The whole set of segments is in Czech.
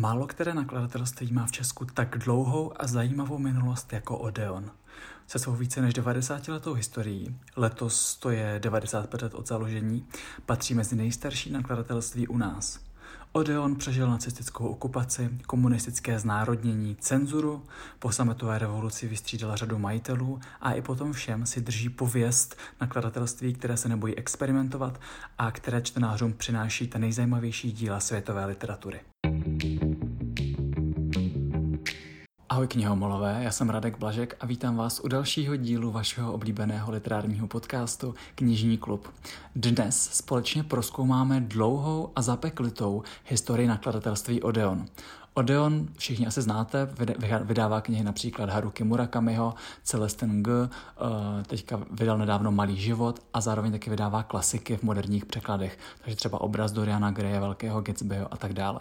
Málo které nakladatelství má v Česku tak dlouhou a zajímavou minulost jako Odeon. Se svou více než 90 letou historií, letos to je 95 let od založení, patří mezi nejstarší nakladatelství u nás. Odeon přežil nacistickou okupaci, komunistické znárodnění, cenzuru, po sametové revoluci vystřídala řadu majitelů a i potom všem si drží pověst nakladatelství, které se nebojí experimentovat a které čtenářům přináší ta nejzajímavější díla světové literatury. Ahoj knihomolové, já jsem Radek Blažek a vítám vás u dalšího dílu vašeho oblíbeného literárního podcastu Knižní klub. Dnes společně proskoumáme dlouhou a zapeklitou historii nakladatelství Odeon. Odeon, všichni asi znáte, vydává knihy například Haruki Murakamiho, Celestin G, eh, teďka vydal nedávno Malý život a zároveň taky vydává klasiky v moderních překladech, takže třeba obraz Doriana Greje, Velkého Gatsbyho a tak dále.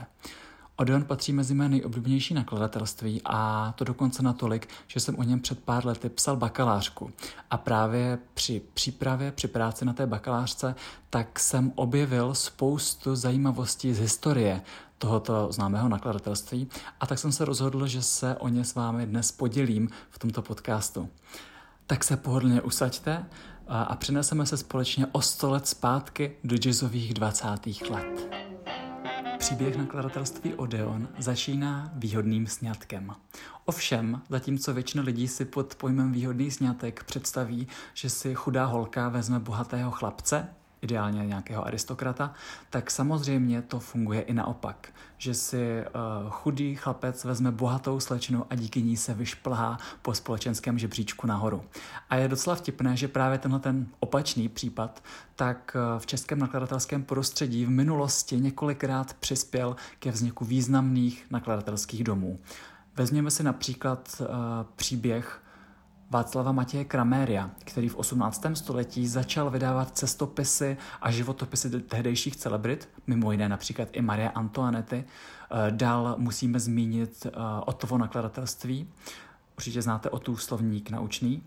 Odeon patří mezi mé nejoblíbenější nakladatelství a to dokonce natolik, že jsem o něm před pár lety psal bakalářku. A právě při přípravě, při práci na té bakalářce, tak jsem objevil spoustu zajímavostí z historie tohoto známého nakladatelství a tak jsem se rozhodl, že se o ně s vámi dnes podělím v tomto podcastu. Tak se pohodlně usaďte a přineseme se společně o 100 let zpátky do jazzových 20. let. Příběh nakladatelství Odeon začíná výhodným sňatkem. Ovšem, zatímco většina lidí si pod pojmem výhodný sňatek představí, že si chudá holka vezme bohatého chlapce, ideálně nějakého aristokrata, tak samozřejmě to funguje i naopak, že si uh, chudý chlapec vezme bohatou slečnu a díky ní se vyšplhá po společenském žebříčku nahoru. A je docela vtipné, že právě tenhle ten opačný případ tak uh, v českém nakladatelském prostředí v minulosti několikrát přispěl ke vzniku významných nakladatelských domů. Vezměme si například uh, příběh Václava Matěje Kraméria, který v 18. století začal vydávat cestopisy a životopisy tehdejších celebrit, mimo jiné například i Marie Antoinety. Eh, dál musíme zmínit eh, Otovo nakladatelství, určitě znáte Otův slovník naučný,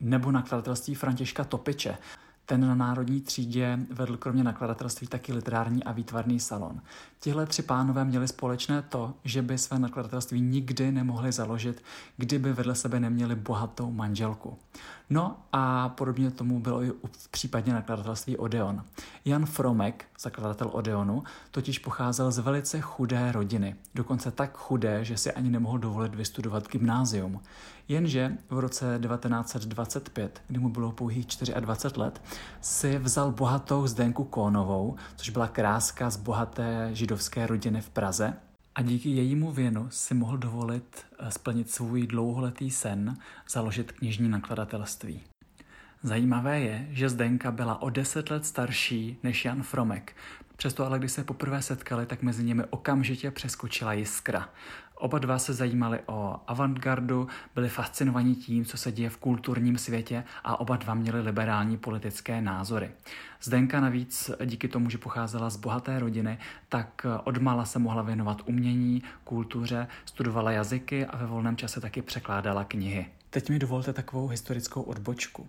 nebo nakladatelství Františka Topiče. Ten na Národní třídě vedl kromě nakladatelství taky literární a výtvarný salon. Tihle tři pánové měli společné to, že by své nakladatelství nikdy nemohli založit, kdyby vedle sebe neměli bohatou manželku. No a podobně tomu bylo i v případě nakladatelství Odeon. Jan Fromek, zakladatel Odeonu, totiž pocházel z velice chudé rodiny, dokonce tak chudé, že si ani nemohl dovolit vystudovat gymnázium. Jenže v roce 1925, kdy mu bylo pouhých 24 let, si vzal bohatou Zdenku Kónovou, což byla kráska z bohaté židovské rodiny v Praze, a díky jejímu věnu si mohl dovolit eh, splnit svůj dlouholetý sen založit knižní nakladatelství. Zajímavé je, že Zdenka byla o deset let starší než Jan Fromek. Přesto ale, když se poprvé setkali, tak mezi nimi okamžitě přeskočila jiskra. Oba dva se zajímali o avantgardu, byli fascinovaní tím, co se děje v kulturním světě a oba dva měli liberální politické názory. Zdenka navíc díky tomu, že pocházela z bohaté rodiny, tak odmala se mohla věnovat umění, kultuře, studovala jazyky a ve volném čase taky překládala knihy. Teď mi dovolte takovou historickou odbočku.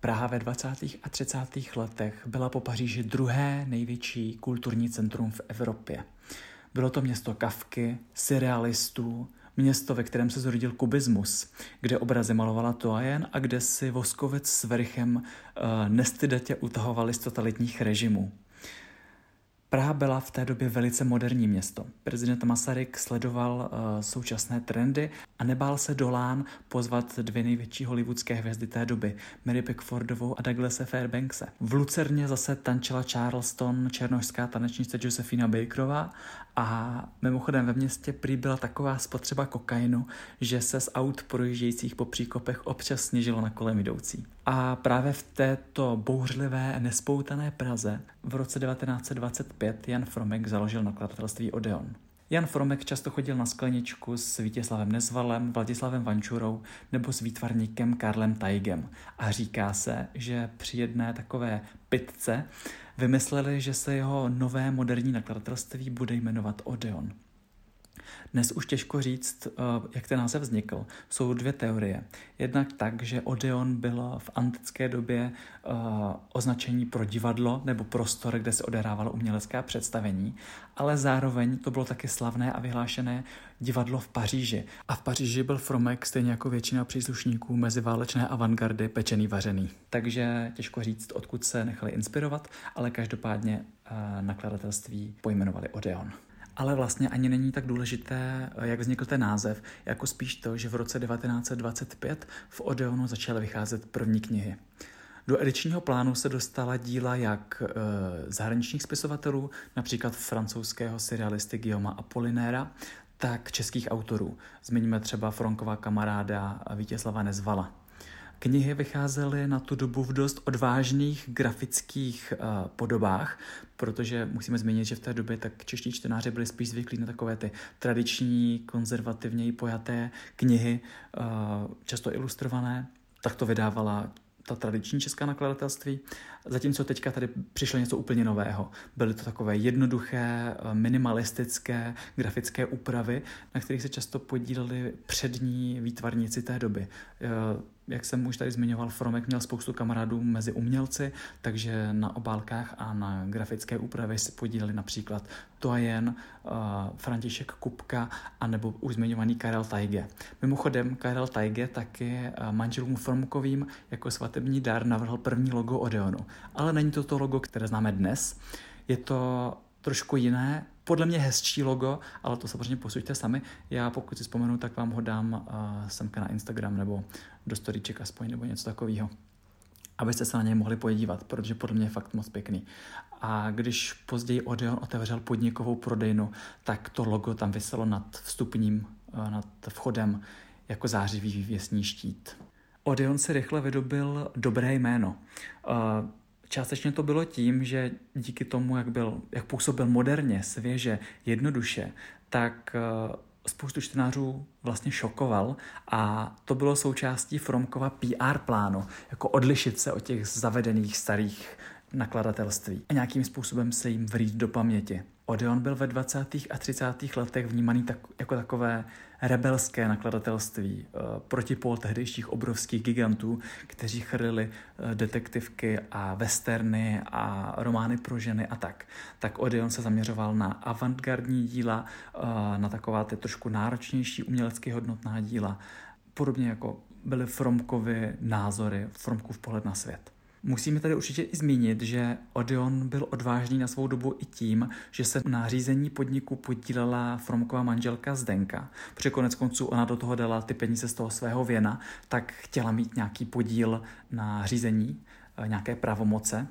Praha ve 20. a 30. letech byla po Paříži druhé největší kulturní centrum v Evropě. Bylo to město Kavky, surrealistů, město, ve kterém se zrodil kubismus, kde obrazy malovala Toajen a kde si Voskovec s Verichem uh, nestydatě utahovali z totalitních režimů. Praha byla v té době velice moderní město. Prezident Masaryk sledoval uh, současné trendy a nebál se do Lán pozvat dvě největší hollywoodské hvězdy té doby, Mary Pickfordovou a Douglase Fairbankse. V Lucerně zase tančila Charleston, černožská tanečnice Josefina Bakerová a mimochodem ve městě prý byla taková spotřeba kokainu, že se z aut projíždějících po příkopech občas sněžilo na kolem jdoucí. A právě v této bouřlivé, nespoutané Praze v roce 1925 Jan Fromek založil nakladatelství Odeon. Jan Fromek často chodil na skleničku s Vítězslavem Nezvalem, Vladislavem Vančurou nebo s výtvarníkem Karlem Tajgem. A říká se, že při jedné takové pitce vymysleli, že se jeho nové moderní nakladatelství bude jmenovat Odeon. Dnes už těžko říct, eh, jak ten název vznikl. Jsou dvě teorie. Jednak tak, že Odeon byl v antické době eh, označení pro divadlo nebo prostor, kde se odehrávalo umělecké představení, ale zároveň to bylo taky slavné a vyhlášené divadlo v Paříži. A v Paříži byl Fromek stejně jako většina příslušníků meziválečné avantgardy pečený vařený. Takže těžko říct, odkud se nechali inspirovat, ale každopádně eh, nakladatelství pojmenovali Odeon ale vlastně ani není tak důležité, jak vznikl ten název, jako spíš to, že v roce 1925 v Odeonu začaly vycházet první knihy. Do edičního plánu se dostala díla jak e, zahraničních spisovatelů, například francouzského serialisty Guillaume Apollinaire, tak českých autorů. Zmiňme třeba Fronkova kamaráda Vítězslava Nezvala. Knihy vycházely na tu dobu v dost odvážných grafických uh, podobách, protože musíme zmínit, že v té době tak čeští čtenáři byli spíš zvyklí na takové ty tradiční, konzervativněji pojaté knihy, uh, často ilustrované. Tak to vydávala ta tradiční česká nakladatelství, zatímco teďka tady přišlo něco úplně nového. Byly to takové jednoduché, eh, minimalistické grafické úpravy, na kterých se často podíleli přední výtvarníci té doby jak jsem už tady zmiňoval, Fromek měl spoustu kamarádů mezi umělci, takže na obálkách a na grafické úpravě se podíleli například Toajen, uh, František Kupka a nebo už zmiňovaný Karel Tajge. Mimochodem, Karel Tajge taky uh, manželům Fromkovým jako svatební dar navrhl první logo Odeonu. Ale není to to logo, které známe dnes. Je to trošku jiné, podle mě hezčí logo, ale to samozřejmě posuďte sami. Já pokud si vzpomenu, tak vám ho dám uh, semka na Instagram nebo do storyček aspoň nebo něco takového abyste se na něj mohli podívat, protože podle mě je fakt moc pěkný. A když později Odeon otevřel podnikovou prodejnu, tak to logo tam vyselo nad vstupním, nad vchodem jako zářivý vývěsní štít. Odeon se rychle vydobil dobré jméno. Částečně to bylo tím, že díky tomu, jak, byl, jak působil moderně, svěže, jednoduše, tak eh, spoustu čtenářů vlastně šokoval a to bylo součástí Fromkova PR plánu, jako odlišit se od těch zavedených starých nakladatelství a nějakým způsobem se jim vrít do paměti. Odeon byl ve 20. a 30. letech vnímaný tak, jako takové rebelské nakladatelství, eh, protipol tehdejších obrovských gigantů, kteří chrlili eh, detektivky a westerny a romány pro ženy a tak. Tak Odeon se zaměřoval na avantgardní díla, eh, na taková ty trošku náročnější umělecky hodnotná díla, podobně jako byly Fromkovy názory, Fromkův pohled na svět. Musíme tady určitě i zmínit, že Odeon byl odvážný na svou dobu i tím, že se na řízení podniku podílela Fromková manželka Zdenka. Protože konec konců ona do toho dala ty peníze z toho svého věna, tak chtěla mít nějaký podíl na řízení, eh, nějaké pravomoce.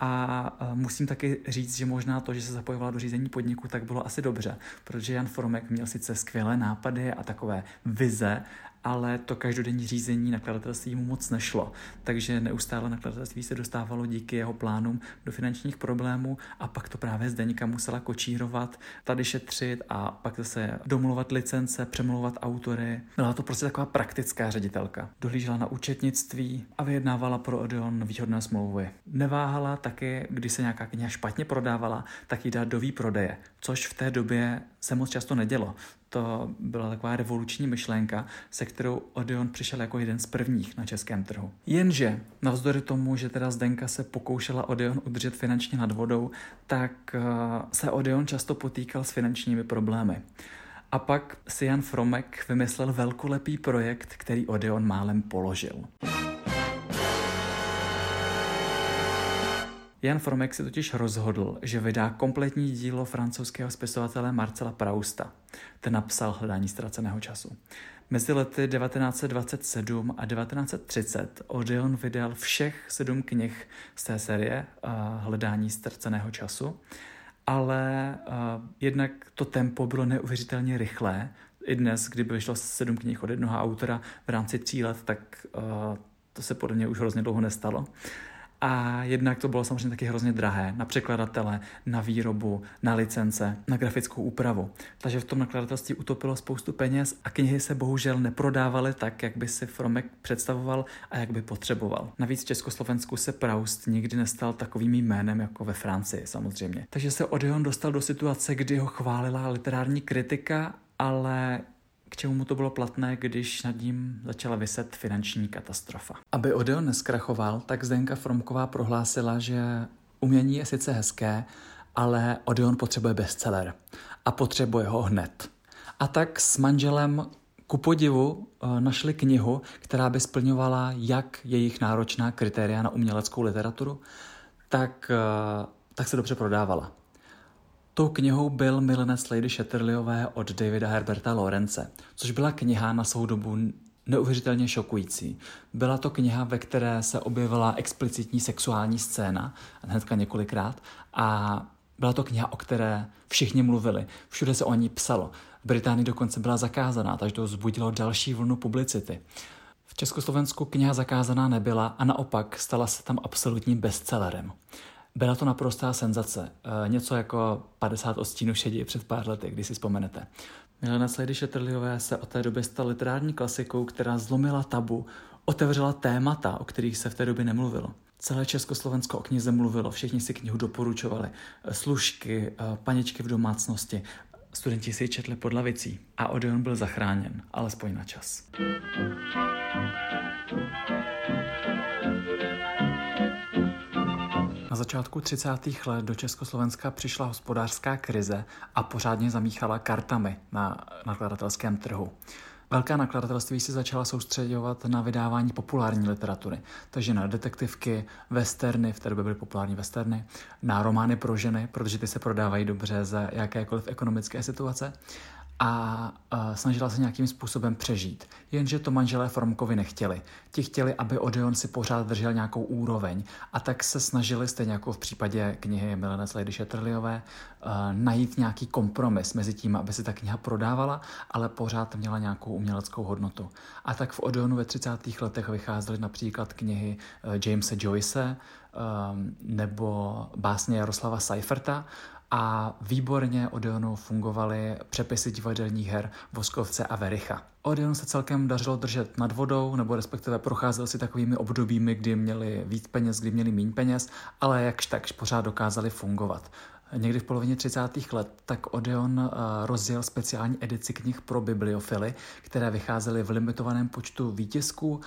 A eh, musím taky říct, že možná to, že se zapojovala do řízení podniku, tak bylo asi dobře, protože Jan Fromek měl sice skvělé nápady a takové vize, ale to každodenní řízení nakladatelství mu moc nešlo. Takže neustále nakladatelství se dostávalo díky jeho plánům do finančních problémů a pak to právě Zdeňka musela kočírovat, tady šetřit a pak zase domluvat licence, přemlouvat autory. Byla to prostě taková praktická ředitelka. Dohlížela na účetnictví a vyjednávala pro Odeon výhodné smlouvy. Neváhala taky, když se nějaká kniha špatně prodávala, tak ji dát do výprodeje, což v té době se moc často nedělo to byla taková revoluční myšlenka, se kterou Odeon přišel jako jeden z prvních na českém trhu. Jenže navzdory tomu, že teda Zdenka se pokoušela Odeon udržet finančně nad vodou, tak eh, se Odeon často potýkal s finančními problémy. A pak si Jan Fromek vymyslel velkolepý projekt, který Odeon málem položil. Jan Fromek si totiž rozhodl, že vydá kompletní dílo francouzského spisovatele Marcela Prausta. Ten napsal Hledání ztraceného času. Mezi lety 1927 a 1930 Odeon vydal všech sedm knih z té série uh, Hledání ztraceného času, ale uh, jednak to tempo bylo neuvěřitelně rychlé. I dnes, kdyby vyšlo sedm knih od jednoho autora v rámci tří let, tak uh, to se podle mě už hrozně dlouho nestalo. A jednak to bylo samozřejmě taky hrozně drahé na překladatele, na výrobu, na licence, na grafickou úpravu. Takže v tom nakladatelství utopilo spoustu peněz a knihy se bohužel neprodávaly tak, jak by si Fromek představoval a jak by potřeboval. Navíc v Československu se Proust nikdy nestal takovým jménem jako ve Francii samozřejmě. Takže se Odeon dostal do situace, kdy ho chválila literární kritika, ale k čemu mu to bylo platné, když nad ním začala vyset finanční katastrofa. Aby Odeon neskrachoval, tak Zdenka Fromková prohlásila, že umění je sice hezké, ale Odeon potřebuje bestseller a potřebuje ho hned. A tak s manželem ku podivu eh, našli knihu, která by splňovala jak jejich náročná kritéria na uměleckou literaturu, tak, eh, tak se dobře prodávala. Tou knihou byl Milenec Lady Shatterleyové od Davida Herberta Lorence, což byla kniha na svou dobu neuvěřitelně šokující. Byla to kniha, ve které se objevila explicitní sexuální scéna, hnedka několikrát, a byla to kniha, o které všichni mluvili, všude se o ní psalo. V Británii dokonce byla zakázaná, takže to vzbudilo další vlnu publicity. V Československu kniha zakázaná nebyla a naopak stala se tam absolutním bestsellerem. Byla to naprostá senzace. E, něco jako 50 ostínů šedí před pár lety, když si vzpomenete. Milena Slady Shetterlyové se od té doby stala literární klasikou, která zlomila tabu, otevřela témata, o kterých se v té době nemluvilo. Celé Československo o knize mluvilo, všichni si knihu doporučovali. Služky, e, paničky v domácnosti, studenti si ji četli pod lavicí a Odeon byl zachráněn, alespoň na čas. Na začátku 30. let do Československa přišla hospodářská krize a pořádně zamíchala kartami na nakladatelském trhu. Velká nakladatelství se začala soustředovat na vydávání populární literatury, takže na detektivky, westerny, v té době byly populární westerny, na romány pro ženy, protože ty se prodávají dobře za jakékoliv ekonomické situace a uh, snažila se nějakým způsobem přežít. Jenže to manželé Formkovi nechtěli. Ti chtěli, aby Odeon si pořád držel nějakou úroveň a tak se snažili, stejně jako v případě knihy Milenec Lady Shatterleyové, uh, najít nějaký kompromis mezi tím, aby si ta kniha prodávala, ale pořád měla nějakou uměleckou hodnotu. A tak v Odeonu ve 30. letech vycházely například knihy uh, Jamesa Joyce, nebo básně Jaroslava Seiferta a výborně Odeonu fungovaly přepisy divadelních her Voskovce a Vericha. Odeonu se celkem dařilo držet nad vodou, nebo respektive procházel si takovými obdobími, kdy měli víc peněz, kdy měli méně peněz, ale jakž takž pořád dokázali fungovat někdy v polovině 30. let, tak Odeon uh, rozjel speciální edici knih pro bibliofily, které vycházely v limitovaném počtu výtisků uh,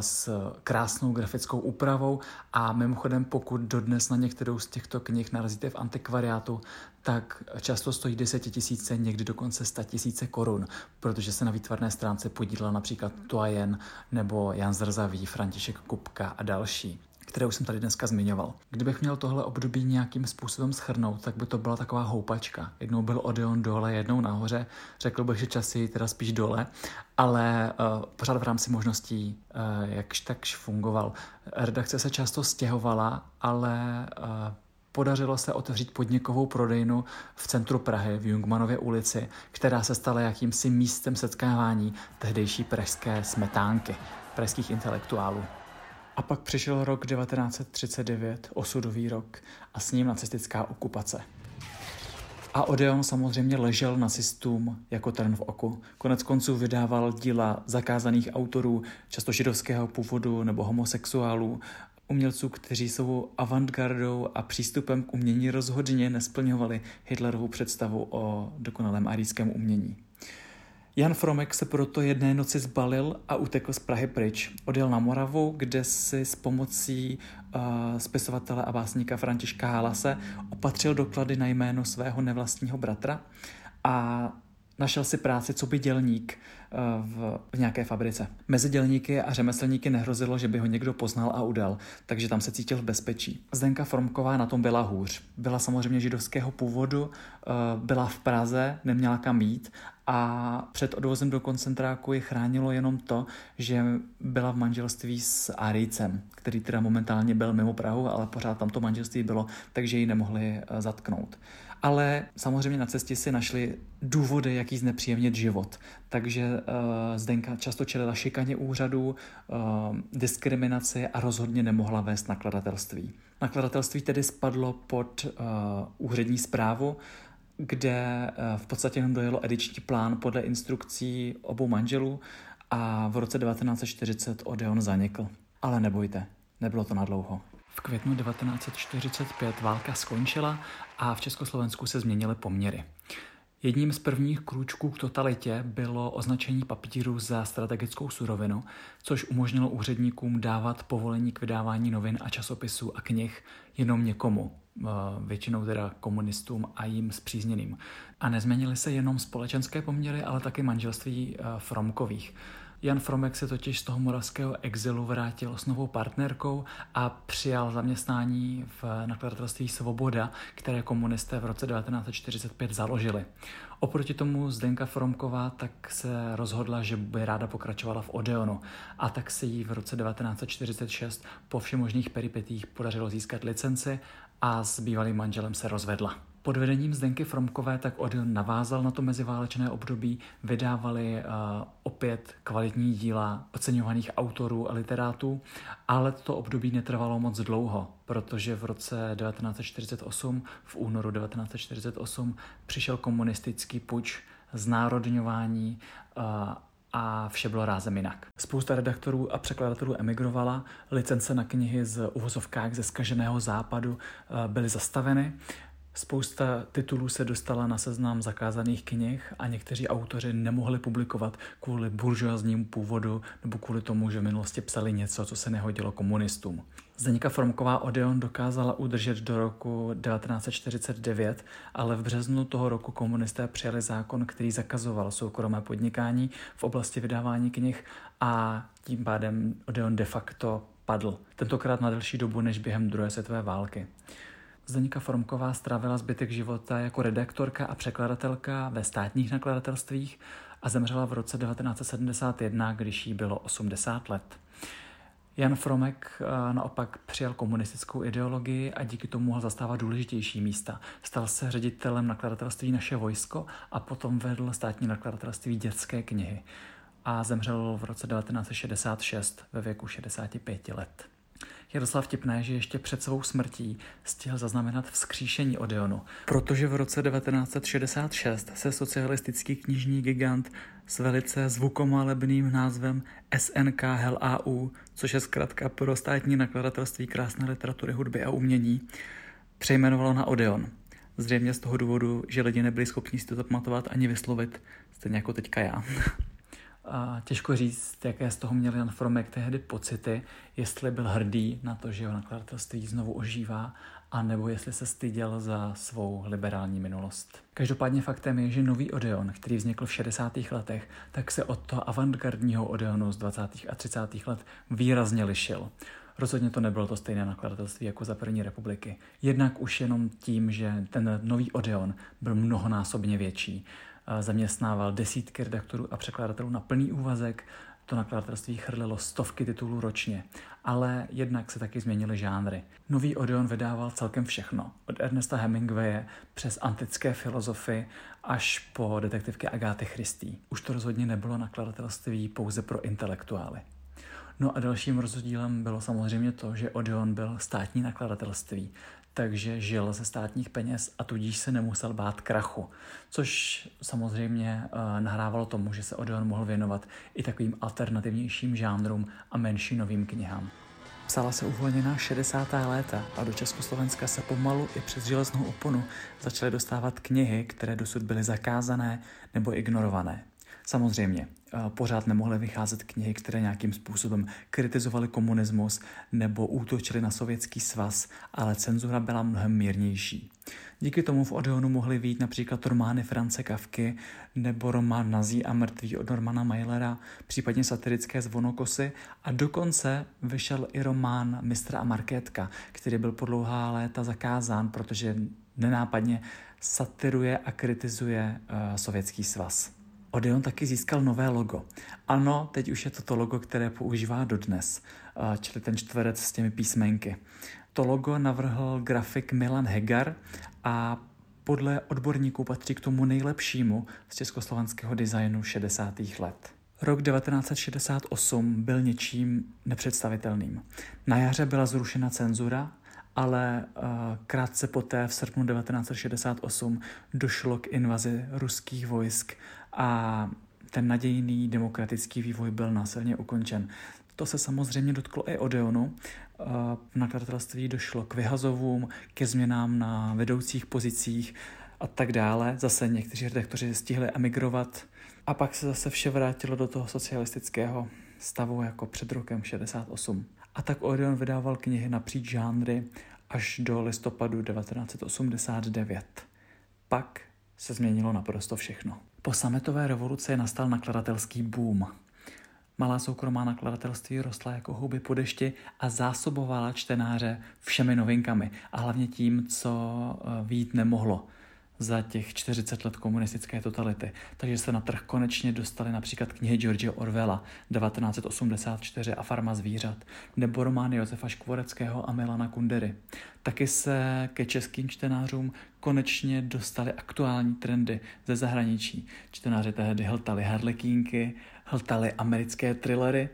s krásnou grafickou úpravou a mimochodem pokud dodnes na některou z těchto knih narazíte v antikvariátu, tak často stojí tisíce, někdy dokonce tisíce korun, protože se na výtvarné stránce podílel například Toajen nebo Jan Zrzavý, František Kupka a další které už jsem tady dneska zmiňoval. Kdybych měl tohle období nějakým způsobem schrnout, tak by to byla taková houpačka. Jednou byl Odeon dole, jednou nahoře. Řekl bych, že časy teda spíš dole, ale uh, pořád v rámci možností, uh, jakž takž fungoval. Redakce se často stěhovala, ale uh, podařilo se otevřít podnikovou prodejnu v centru Prahy v Jungmanově ulici, která se stala jakýmsi místem setkávání tehdejší pražské smetánky, pražských intelektuálů. A pak přišel rok 1939, osudový rok, a s ním nacistická okupace. A Odeon samozřejmě ležel nacistům jako trn v oku. Konec konců vydával díla zakázaných autorů, často židovského původu nebo homosexuálů, umělců, kteří svou avantgardou a přístupem k umění rozhodně nesplňovali Hitlerovu představu o dokonalém arijském umění. Jan Fromek se proto jedné noci zbalil a utekl z Prahy pryč. Odjel na Moravu, kde si s pomocí uh, spisovatele a básníka Františka Halase opatřil doklady na jméno svého nevlastního bratra a našel si práci co by dělník uh, v, nějaké fabrice. Mezi dělníky a řemeslníky nehrozilo, že by ho někdo poznal a udal, takže tam se cítil v bezpečí. Zdenka Fromková na tom byla hůř. Byla samozřejmě židovského původu, uh, byla v Praze, neměla kam jít a před odvozem do koncentráku je chránilo jenom to, že byla v manželství s Arijcem, který teda momentálně byl mimo Prahu, ale pořád tam to manželství bylo, takže ji nemohli eh, zatknout. Ale samozřejmě na cestě si našli důvody, jaký znepříjemnit život. Takže uh, Zdenka často čelila šikaně úřadů, uh, diskriminaci a rozhodně nemohla vést nakladatelství. Nakladatelství tedy spadlo pod uh, úřední zprávu, kde uh, v podstatě jenom dojelo ediční plán podle instrukcí obou manželů a v roce 1940 Odeon zanikl. Ale nebojte, nebylo to nadlouho. V květnu 1945 válka skončila a v Československu se změnily poměry. Jedním z prvních krůčků k totalitě bylo označení papíru za strategickou surovinu, což umožnilo úředníkům dávat povolení k vydávání novin a časopisů a knih jenom někomu, eh, většinou teda komunistům a jim zpřízněným. A nezměnily se jenom společenské poměry, ale taky manželství eh, Fromkových. Jan Fromek se totiž z toho moravského exilu vrátil s novou partnerkou a přijal zaměstnání v nakladatelství Svoboda, které komunisté v roce 1945 založili. Oproti tomu Zdenka Fromková tak se rozhodla, že by ráda pokračovala v Odeonu a tak se jí v roce 1946 po všemožných peripetích podařilo získat licenci a s bývalým manželem se rozvedla. Pod vedením Zdenky Fromkové tak Odeon navázal na to meziválečné období, vydávali uh, opět kvalitní díla oceňovaných autorů a literátů, ale to období netrvalo moc dlouho, protože v roce 1948, v únoru 1948, přišel komunistický puč, znárodňování uh, a vše bylo rázem jinak. Spousta redaktorů a překladatelů emigrovala, licence na knihy z uvozovkách ze skaženého západu byly zastaveny Spousta titulů se dostala na seznam zakázaných knih a někteří autoři nemohli publikovat kvůli buržoaznímu původu nebo kvůli tomu, že v minulosti psali něco, co se nehodilo komunistům. Zdeníka Formková Odeon dokázala udržet do roku 1949, ale v březnu toho roku komunisté přijali zákon, který zakazoval soukromé podnikání v oblasti vydávání knih a tím pádem Odeon de facto padl. Tentokrát na delší dobu než během druhé světové války. Zdeníka Formková strávila zbytek života jako redaktorka a překladatelka ve státních nakladatelstvích a zemřela v roce 1971, když jí bylo 80 let. Jan Fromek eh, naopak přijal komunistickou ideologii a díky tomu mohl zastávat důležitější místa. Stal se ředitelem nakladatelství Naše vojsko a potom vedl státní nakladatelství dětské knihy a zemřel v roce 1966 ve věku 65 let. Je docela vtipné, že ještě před svou smrtí stihl zaznamenat vzkříšení Odeonu, protože v roce 1966 se socialistický knižní gigant s velice zvukomalebným názvem SNK HLAU, což je zkrátka pro státní nakladatelství krásné literatury, hudby a umění, přejmenovalo na Odeon. Zřejmě z toho důvodu, že lidi nebyli schopni si to pamatovat ani vyslovit, stejně jako teďka já. A těžko říct, jaké z toho měl Jan Fromek tehdy pocity, jestli byl hrdý na to, že jeho nakladatelství znovu ožívá, a nebo jestli se styděl za svou liberální minulost. Každopádně faktem je, že nový Odeon, který vznikl v 60. letech, tak se od toho avantgardního Odeonu z 20. a 30. let výrazně lišil. Rozhodně to nebylo to stejné nakladatelství jako za první republiky. Jednak už jenom tím, že ten nový Odeon byl mnohonásobně větší zaměstnával desítky redaktorů a překladatelů na plný úvazek, to nakladatelství chrlilo stovky titulů ročně, ale jednak se taky změnily žánry. Nový Odeon vydával celkem všechno, od Ernesta Hemingwaye přes antické filozofy až po detektivky Agáty Christy. Už to rozhodně nebylo nakladatelství pouze pro intelektuály. No a dalším rozdílem bylo samozřejmě to, že Odeon byl státní nakladatelství, takže žil ze státních peněz a tudíž se nemusel bát krachu, což samozřejmě uh, nahrávalo tomu, že se Odeon mohl věnovat i takovým alternativnějším žánrům a menšinovým knihám. Psala se uvolněná 60. léta a do Československa se pomalu i přes železnou oponu začaly dostávat knihy, které dosud byly zakázané nebo ignorované. Samozřejmě, eh, pořád nemohly vycházet knihy, které nějakým způsobem kritizovaly komunismus nebo útočily na sovětský svaz, ale cenzura byla mnohem mírnější. Díky tomu v Odeonu mohly výjít například romány France Kavky nebo román Nazí a mrtví od Normana Mailera, případně satirické zvonokosy a dokonce vyšel i román Mistra a Markétka, který byl po dlouhá léta zakázán, protože nenápadně satiruje a kritizuje uh, sovětský svaz. Odeon taky získal nové logo. Ano, teď už je to to logo, které používá dodnes, čili ten čtverec s těmi písmenky. To logo navrhl grafik Milan Hegar a podle odborníků patří k tomu nejlepšímu z československého designu 60. let. Rok 1968 byl něčím nepředstavitelným. Na jaře byla zrušena cenzura, ale krátce poté v srpnu 1968 došlo k invazi ruských vojsk a ten nadějný demokratický vývoj byl násilně ukončen. To se samozřejmě dotklo i Odeonu. V nakladatelství došlo k vyhazovům, ke změnám na vedoucích pozicích a tak dále. Zase někteří redaktoři stihli emigrovat a pak se zase vše vrátilo do toho socialistického stavu jako před rokem 68. A tak Odeon vydával knihy napříč žánry až do listopadu 1989. Pak se změnilo naprosto všechno. Po sametové revoluci nastal nakladatelský boom. Malá soukromá nakladatelství rostla jako houby po dešti a zásobovala čtenáře všemi novinkami a hlavně tím, co eh, vít nemohlo za těch 40 let komunistické totality. Takže se na trh konečně dostaly například knihy George Orwella 1984 a Farma zvířat, nebo romány Josefa Škvoreckého a Milana Kundery. Taky se ke českým čtenářům konečně dostaly aktuální trendy ze zahraničí. Čtenáři tehdy hltali harlekínky, hltali americké thrillery,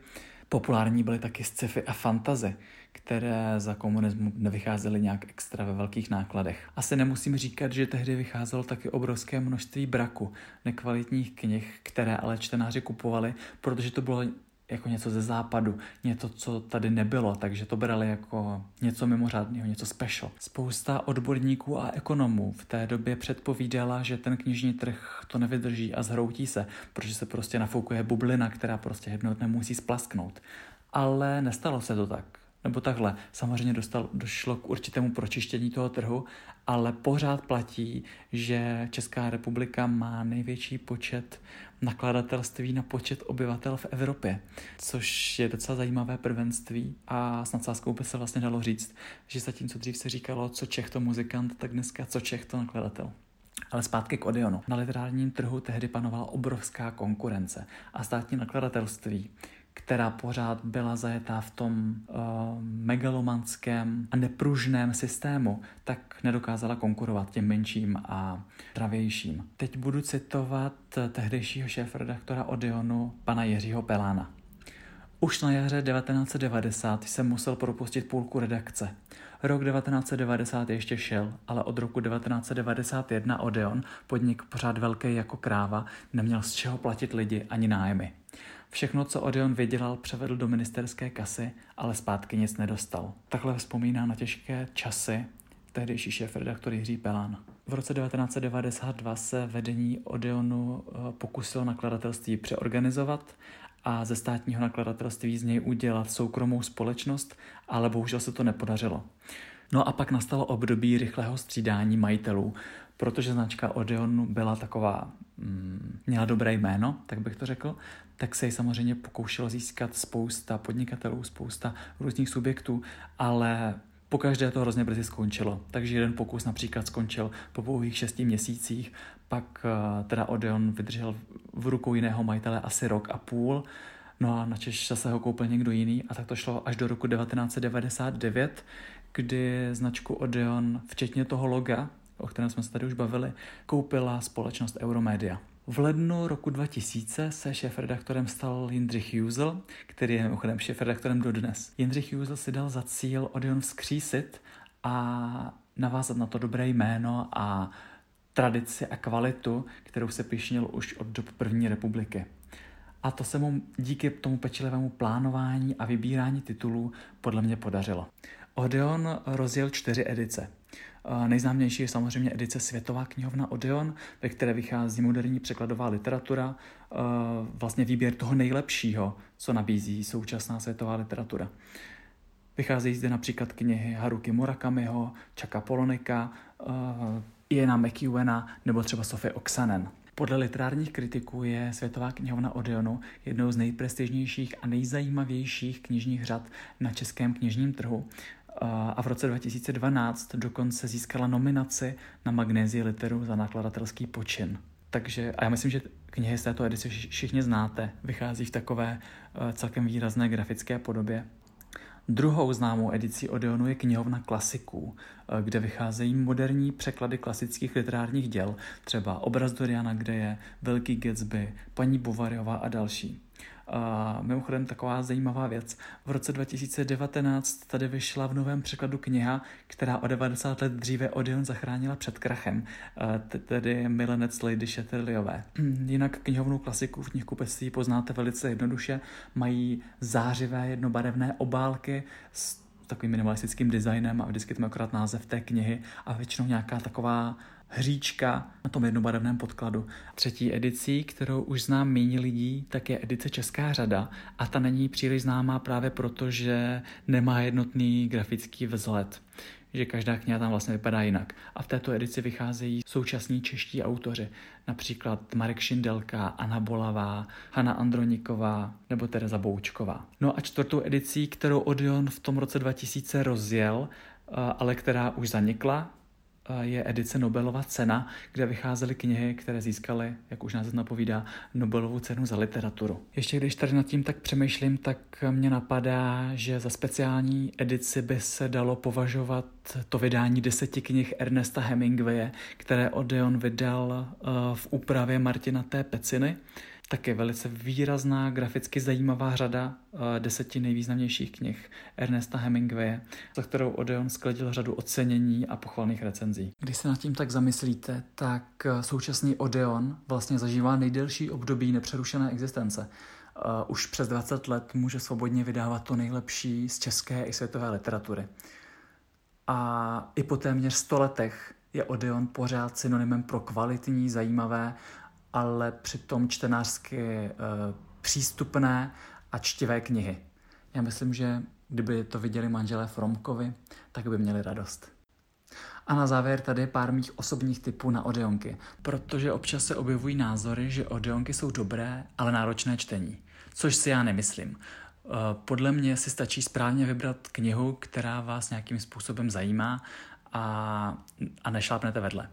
populární byly taky sci-fi a fantazy které za komunismu nevycházely nějak extra ve velkých nákladech. Asi nemusím říkat, že tehdy vycházelo taky obrovské množství braku nekvalitních knih, které ale čtenáři kupovali, protože to bylo jako něco ze západu, něco, co tady nebylo, takže to brali jako něco mimořádného, něco special. Spousta odborníků a ekonomů v té době předpovídala, že ten knižní trh to nevydrží a zhroutí se, protože se prostě nafoukuje bublina, která prostě jednou musí splasknout. Ale nestalo se to tak nebo takhle, samozřejmě dostal, došlo k určitému pročištění toho trhu, ale pořád platí, že Česká republika má největší počet nakladatelství na počet obyvatel v Evropě, což je docela zajímavé prvenství a s nadsázkou by se vlastně dalo říct, že zatímco dřív se říkalo, co Čech to muzikant, tak dneska co Čech to nakladatel. Ale zpátky k Odeonu. Na literárním trhu tehdy panovala obrovská konkurence a státní nakladatelství která pořád byla zajetá v tom uh, megalomanském a nepružném systému, tak nedokázala konkurovat těm menším a zdravějším. Teď budu citovat tehdejšího šéf-redaktora Odeonu, pana Jiřího Pelána. Už na jaře 1990 jsem musel propustit půlku redakce. Rok 1990 ještě šel, ale od roku 1991 Odeon, podnik pořád velký jako kráva, neměl z čeho platit lidi ani nájmy. Všechno, co Odeon vydělal, převedl do ministerské kasy, ale zpátky nic nedostal. Takhle vzpomíná na těžké časy tehdejší šéf redaktor Jiří Pelán. V roce 1992 se vedení Odeonu eh, pokusilo nakladatelství přeorganizovat a ze státního nakladatelství z něj udělat soukromou společnost, ale bohužel se to nepodařilo. No a pak nastalo období rychlého střídání majitelů, protože značka Odeon byla taková, mm, měla dobré jméno, tak bych to řekl, tak se ji samozřejmě pokoušelo získat spousta podnikatelů, spousta různých subjektů, ale po každé to hrozně brzy skončilo. Takže jeden pokus například skončil po pouhých šesti měsících, pak uh, teda Odeon vydržel v rukou jiného majitele asi rok a půl, no a načež se ho koupil někdo jiný a tak to šlo až do roku 1999, kdy značku Odeon, včetně toho loga, o kterém jsme se tady už bavili, koupila společnost Euromedia. V lednu roku 2000 se šéf-redaktorem stal Jindřich Jusel, který je mimochodem šéf-redaktorem dodnes. Jindřich Jusel si dal za cíl Odeon vzkřísit a navázat na to dobré jméno a tradici a kvalitu, kterou se pišnil už od dob první republiky. A to se mu díky tomu pečlivému plánování a vybírání titulů podle mě podařilo. Odeon rozjel čtyři edice. Nejznámější je samozřejmě edice Světová knihovna Odeon, ve které vychází moderní překladová literatura, vlastně výběr toho nejlepšího, co nabízí současná světová literatura. Vycházejí zde například knihy Haruki Murakamiho, Chaka Polonika, Iena McEwena nebo třeba Sofie Oksanen. Podle literárních kritiků je Světová knihovna Odeonu jednou z nejprestižnějších a nejzajímavějších knižních řad na českém knižním trhu a v roce 2012 dokonce získala nominaci na Magnézii literu za nakladatelský počin. Takže, a já myslím, že knihy z této edice všichni znáte, vychází v takové celkem výrazné grafické podobě. Druhou známou edicí Odeonu je knihovna klasiků, eh, kde vycházejí moderní překlady klasických literárních děl, třeba Obraz Doriana Greje, Velký Gatsby, Paní Bovaryová a další. A mimochodem taková zajímavá věc. V roce 2019 tady vyšla v novém překladu kniha, která o 90 let dříve Odeon zachránila před krachem, tedy Milenec Lady Shetterlyové. Jinak knihovnou klasiku v knihkupectví poznáte velice jednoduše. Mají zářivé jednobarevné obálky s takovým minimalistickým designem a vždycky tam akorát název té knihy a většinou nějaká taková hříčka na tom jednobarevném podkladu. Třetí edicí, kterou už znám méně lidí, tak je edice Česká řada a ta není příliš známá právě proto, že nemá jednotný grafický vzhled že každá kniha tam vlastně vypadá jinak. A v této edici vycházejí současní čeští autoři, například Marek Šindelka, Anna Bolavá, Hanna Androniková nebo Tereza Boučková. No a čtvrtou edicí, kterou Odeon v tom roce 2000 rozjel, ale která už zanikla, je edice Nobelova cena, kde vycházely knihy, které získaly, jak už název napovídá, Nobelovu cenu za literaturu. Ještě když tady nad tím tak přemýšlím, tak mě napadá, že za speciální edici by se dalo považovat to vydání deseti knih Ernesta Hemingwaye, které Odeon vydal eh, v úpravě Martina T. Peciny také velice výrazná, graficky zajímavá řada uh, deseti nejvýznamnějších knih Ernesta Hemingwaye, za kterou Odeon skladil řadu ocenění a pochvalných recenzí. Když se nad tím tak zamyslíte, tak eh, současný Odeon vlastně zažívá nejdelší období nepřerušené existence. Uh, už přes 20 let může svobodně vydávat to nejlepší z české i světové literatury. A i po téměř 100 letech je Odeon pořád synonymem pro kvalitní, zajímavé ale přitom čtenářsky uh, přístupné a čtivé knihy. Já myslím, že kdyby to viděli manželé Fromkovi, tak by měli radost. A na závěr tady pár mých osobních typů na Odeonky, protože občas se objevují názory, že Odeonky jsou dobré, ale náročné čtení. Což si já nemyslím. Eh, podle mě si stačí správně vybrat knihu, která vás nějakým způsobem zajímá a, a nešlápnete vedle.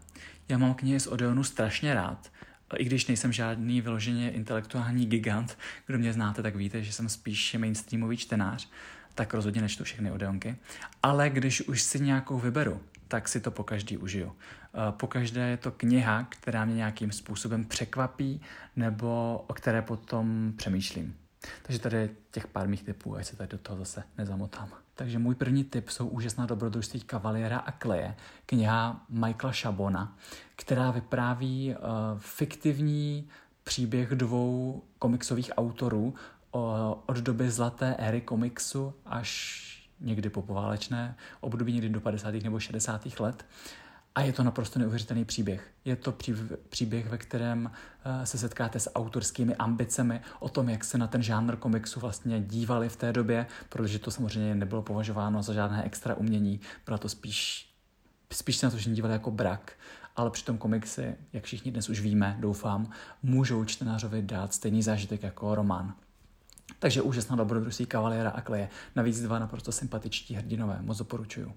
Já mám knihy z Odeonu strašně rád, i když nejsem žádný vyloženě intelektuální gigant, kdo mě znáte, tak víte, že jsem spíš mainstreamový čtenář, tak rozhodně nečtu všechny odeonky. Ale když už si nějakou vyberu, tak si to po každý užiju. Eh, po každé je to kniha, která mě nějakým způsobem překvapí nebo o které potom přemýšlím. Takže tady těch pár mých typů, ať se tady do toho zase nezamotám. Takže můj první tip jsou úžasná dobrodružství Kavaliera a Kleje, kniha Michaela Šabona, která vypráví uh, fiktivní příběh dvou komiksových autorů o, od doby zlaté éry komiksu až někdy po poválečné období, někdy do 50. nebo 60. let. A je to naprosto neuvěřitelný příběh. Je to příběh, ve kterém eh, se setkáte s autorskými ambicemi o tom, jak se na ten žánr komiksu vlastně dívali v té době, protože to samozřejmě nebylo považováno za žádné extra umění, bylo to spíš, spíš se na to všichni dívali jako brak, ale přitom komiksy, jak všichni dnes už víme, doufám, můžou čtenářovi dát stejný zážitek jako román. Takže úžasná dobrodružství Kavaliera a Kleje. Navíc dva naprosto sympatičtí hrdinové, moc doporučuju.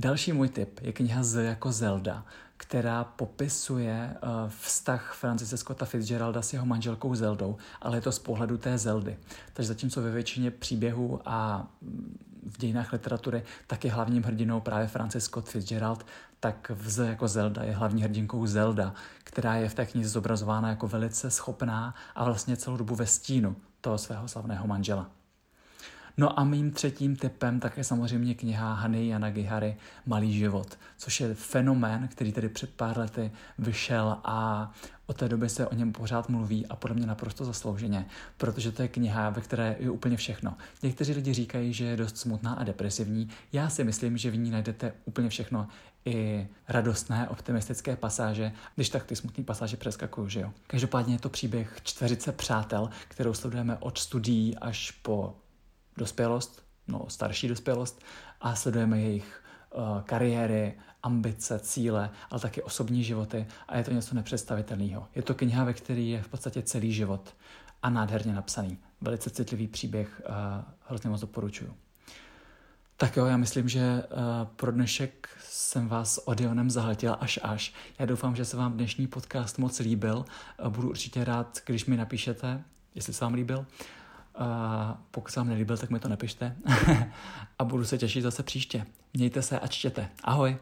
Další můj tip je kniha Z jako Zelda, která popisuje uh, vztah Francise Scotta Fitzgeralda s jeho manželkou Zeldou, ale je to z pohledu té Zeldy. Takže zatímco ve většině příběhů a mm, v dějinách literatury tak je hlavním hrdinou právě Francis Scott Fitzgerald, tak v Z jako Zelda je hlavní hrdinkou Zelda, která je v té knize zobrazována jako velice schopná a vlastně celou dobu ve stínu toho svého slavného manžela. No a mým třetím typem tak je samozřejmě kniha Hany Jana Gihary Malý život, což je fenomén, který tedy před pár lety vyšel a od té doby se o něm pořád mluví a podle mě naprosto zaslouženě, protože to je kniha, ve které je úplně všechno. Někteří lidi říkají, že je dost smutná a depresivní. Já si myslím, že v ní najdete úplně všechno, i radostné, optimistické pasáže, když tak ty smutné pasáže přeskakují, že jo. Každopádně je to příběh čtveřice přátel, kterou sledujeme od studií až po dospělost, no starší dospělost a sledujeme jejich uh, kariéry, ambice, cíle, ale také osobní životy a je to něco nepředstavitelného. Je to kniha, ve které je v podstatě celý život a nádherně napsaný. Velice citlivý příběh, uh, hrozně moc doporučuju. Tak jo, já myslím, že uh, pro dnešek jsem vás Odeonem zahltil až až. Já doufám, že se vám dnešní podcast moc líbil. Budu určitě rád, když mi napíšete, jestli se vám líbil. Pokud se vám nelíbil, tak mi to nepište. a budu se těšit zase příště. Mějte se a čtěte. Ahoj!